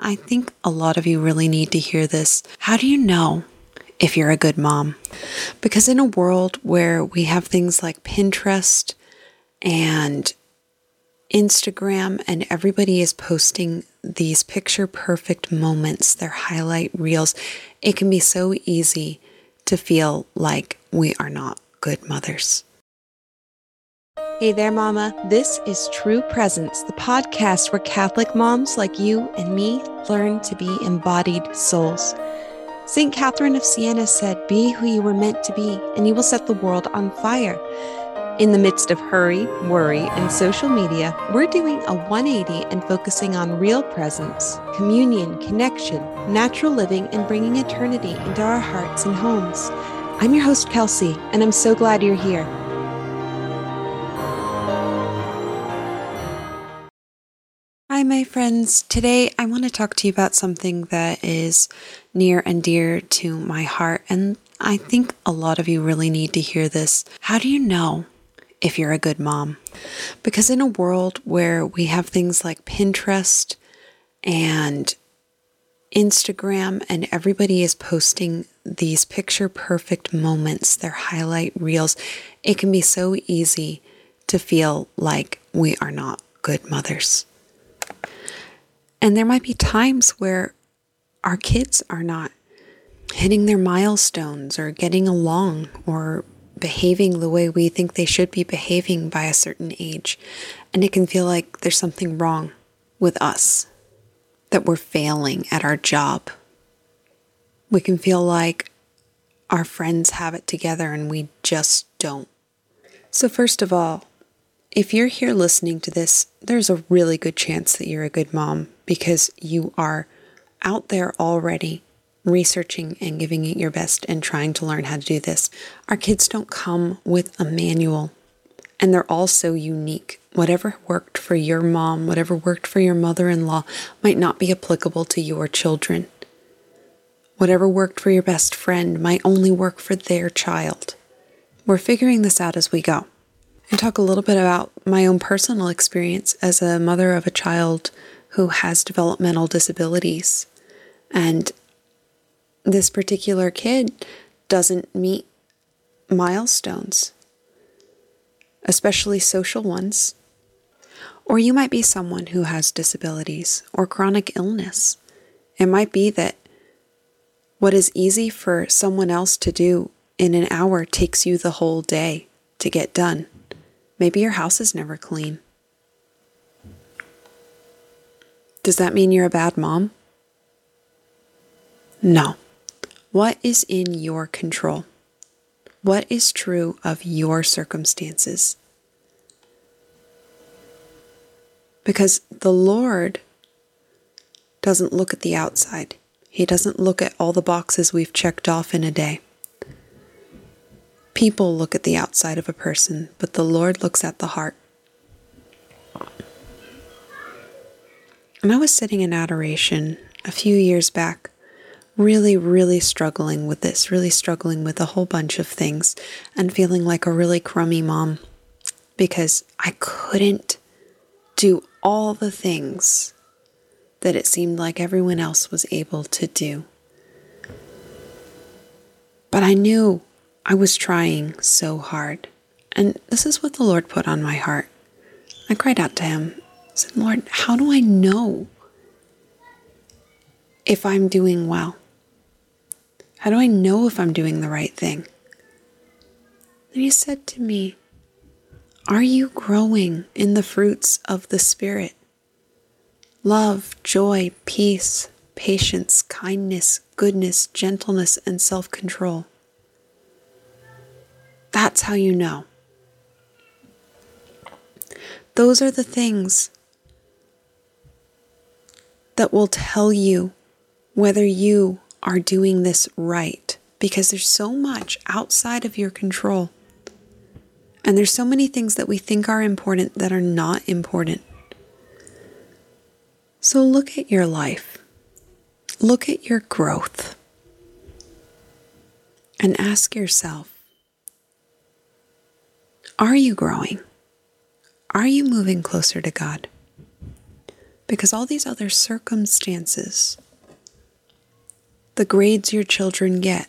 I think a lot of you really need to hear this. How do you know if you're a good mom? Because in a world where we have things like Pinterest and Instagram, and everybody is posting these picture perfect moments, their highlight reels, it can be so easy to feel like we are not good mothers. Hey there, Mama. This is True Presence, the podcast where Catholic moms like you and me learn to be embodied souls. St. Catherine of Siena said, Be who you were meant to be, and you will set the world on fire. In the midst of hurry, worry, and social media, we're doing a 180 and focusing on real presence, communion, connection, natural living, and bringing eternity into our hearts and homes. I'm your host, Kelsey, and I'm so glad you're here. Hi, friends. Today I want to talk to you about something that is near and dear to my heart, and I think a lot of you really need to hear this. How do you know if you're a good mom? Because in a world where we have things like Pinterest and Instagram, and everybody is posting these picture perfect moments, their highlight reels, it can be so easy to feel like we are not good mothers. And there might be times where our kids are not hitting their milestones or getting along or behaving the way we think they should be behaving by a certain age. And it can feel like there's something wrong with us, that we're failing at our job. We can feel like our friends have it together and we just don't. So, first of all, if you're here listening to this, there's a really good chance that you're a good mom because you are out there already researching and giving it your best and trying to learn how to do this. Our kids don't come with a manual and they're all so unique. Whatever worked for your mom, whatever worked for your mother in law, might not be applicable to your children. Whatever worked for your best friend might only work for their child. We're figuring this out as we go and talk a little bit about my own personal experience as a mother of a child who has developmental disabilities. And this particular kid doesn't meet milestones, especially social ones. Or you might be someone who has disabilities or chronic illness. It might be that what is easy for someone else to do in an hour takes you the whole day to get done. Maybe your house is never clean. Does that mean you're a bad mom? No. What is in your control? What is true of your circumstances? Because the Lord doesn't look at the outside. He doesn't look at all the boxes we've checked off in a day. People look at the outside of a person, but the Lord looks at the heart. And I was sitting in adoration a few years back, really, really struggling with this, really struggling with a whole bunch of things, and feeling like a really crummy mom because I couldn't do all the things that it seemed like everyone else was able to do. But I knew I was trying so hard. And this is what the Lord put on my heart. I cried out to Him. Said, Lord, how do I know if I'm doing well? How do I know if I'm doing the right thing? And He said to me, Are you growing in the fruits of the Spirit? Love, joy, peace, patience, kindness, goodness, gentleness, and self control. That's how you know. Those are the things that will tell you whether you are doing this right because there's so much outside of your control. And there's so many things that we think are important that are not important. So look at your life. Look at your growth. And ask yourself Are you growing? Are you moving closer to God? Because all these other circumstances, the grades your children get,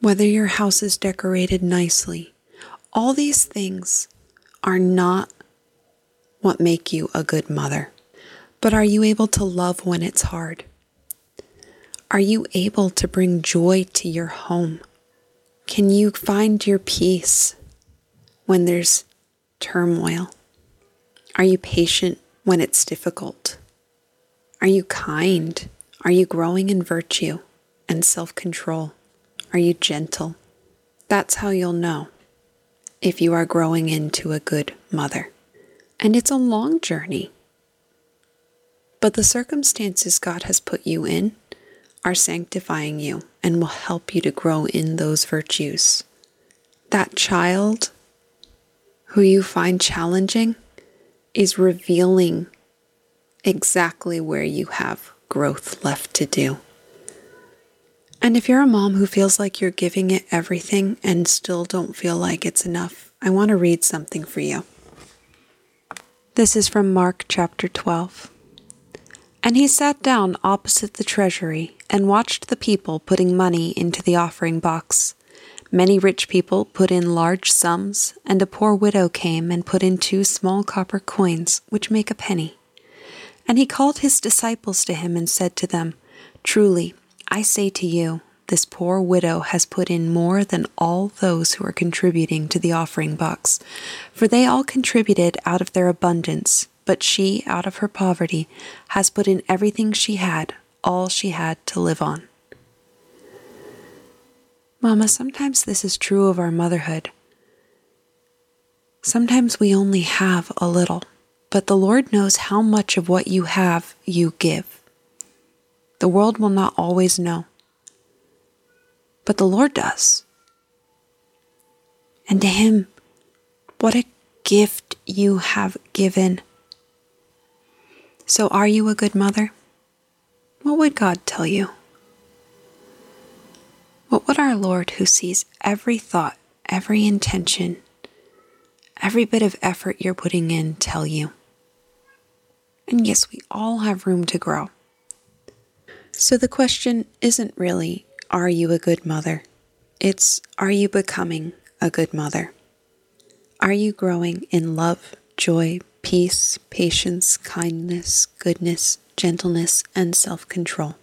whether your house is decorated nicely, all these things are not what make you a good mother. But are you able to love when it's hard? Are you able to bring joy to your home? Can you find your peace when there's turmoil? Are you patient when it's difficult? Are you kind? Are you growing in virtue and self control? Are you gentle? That's how you'll know if you are growing into a good mother. And it's a long journey. But the circumstances God has put you in are sanctifying you and will help you to grow in those virtues. That child who you find challenging is revealing exactly where you have growth left to do. And if you're a mom who feels like you're giving it everything and still don't feel like it's enough, I want to read something for you. This is from Mark chapter 12. And he sat down opposite the treasury and watched the people putting money into the offering box. Many rich people put in large sums, and a poor widow came and put in two small copper coins, which make a penny. And he called his disciples to him and said to them, Truly, I say to you, this poor widow has put in more than all those who are contributing to the offering box, for they all contributed out of their abundance, but she, out of her poverty, has put in everything she had, all she had to live on. Mama, sometimes this is true of our motherhood. Sometimes we only have a little, but the Lord knows how much of what you have you give. The world will not always know but the Lord does. And to Him, what a gift you have given. So, are you a good mother? What would God tell you? What would our Lord, who sees every thought, every intention, every bit of effort you're putting in, tell you? And yes, we all have room to grow. So the question isn't really, are you a good mother? It's Are you becoming a good mother? Are you growing in love, joy, peace, patience, kindness, goodness, gentleness, and self control?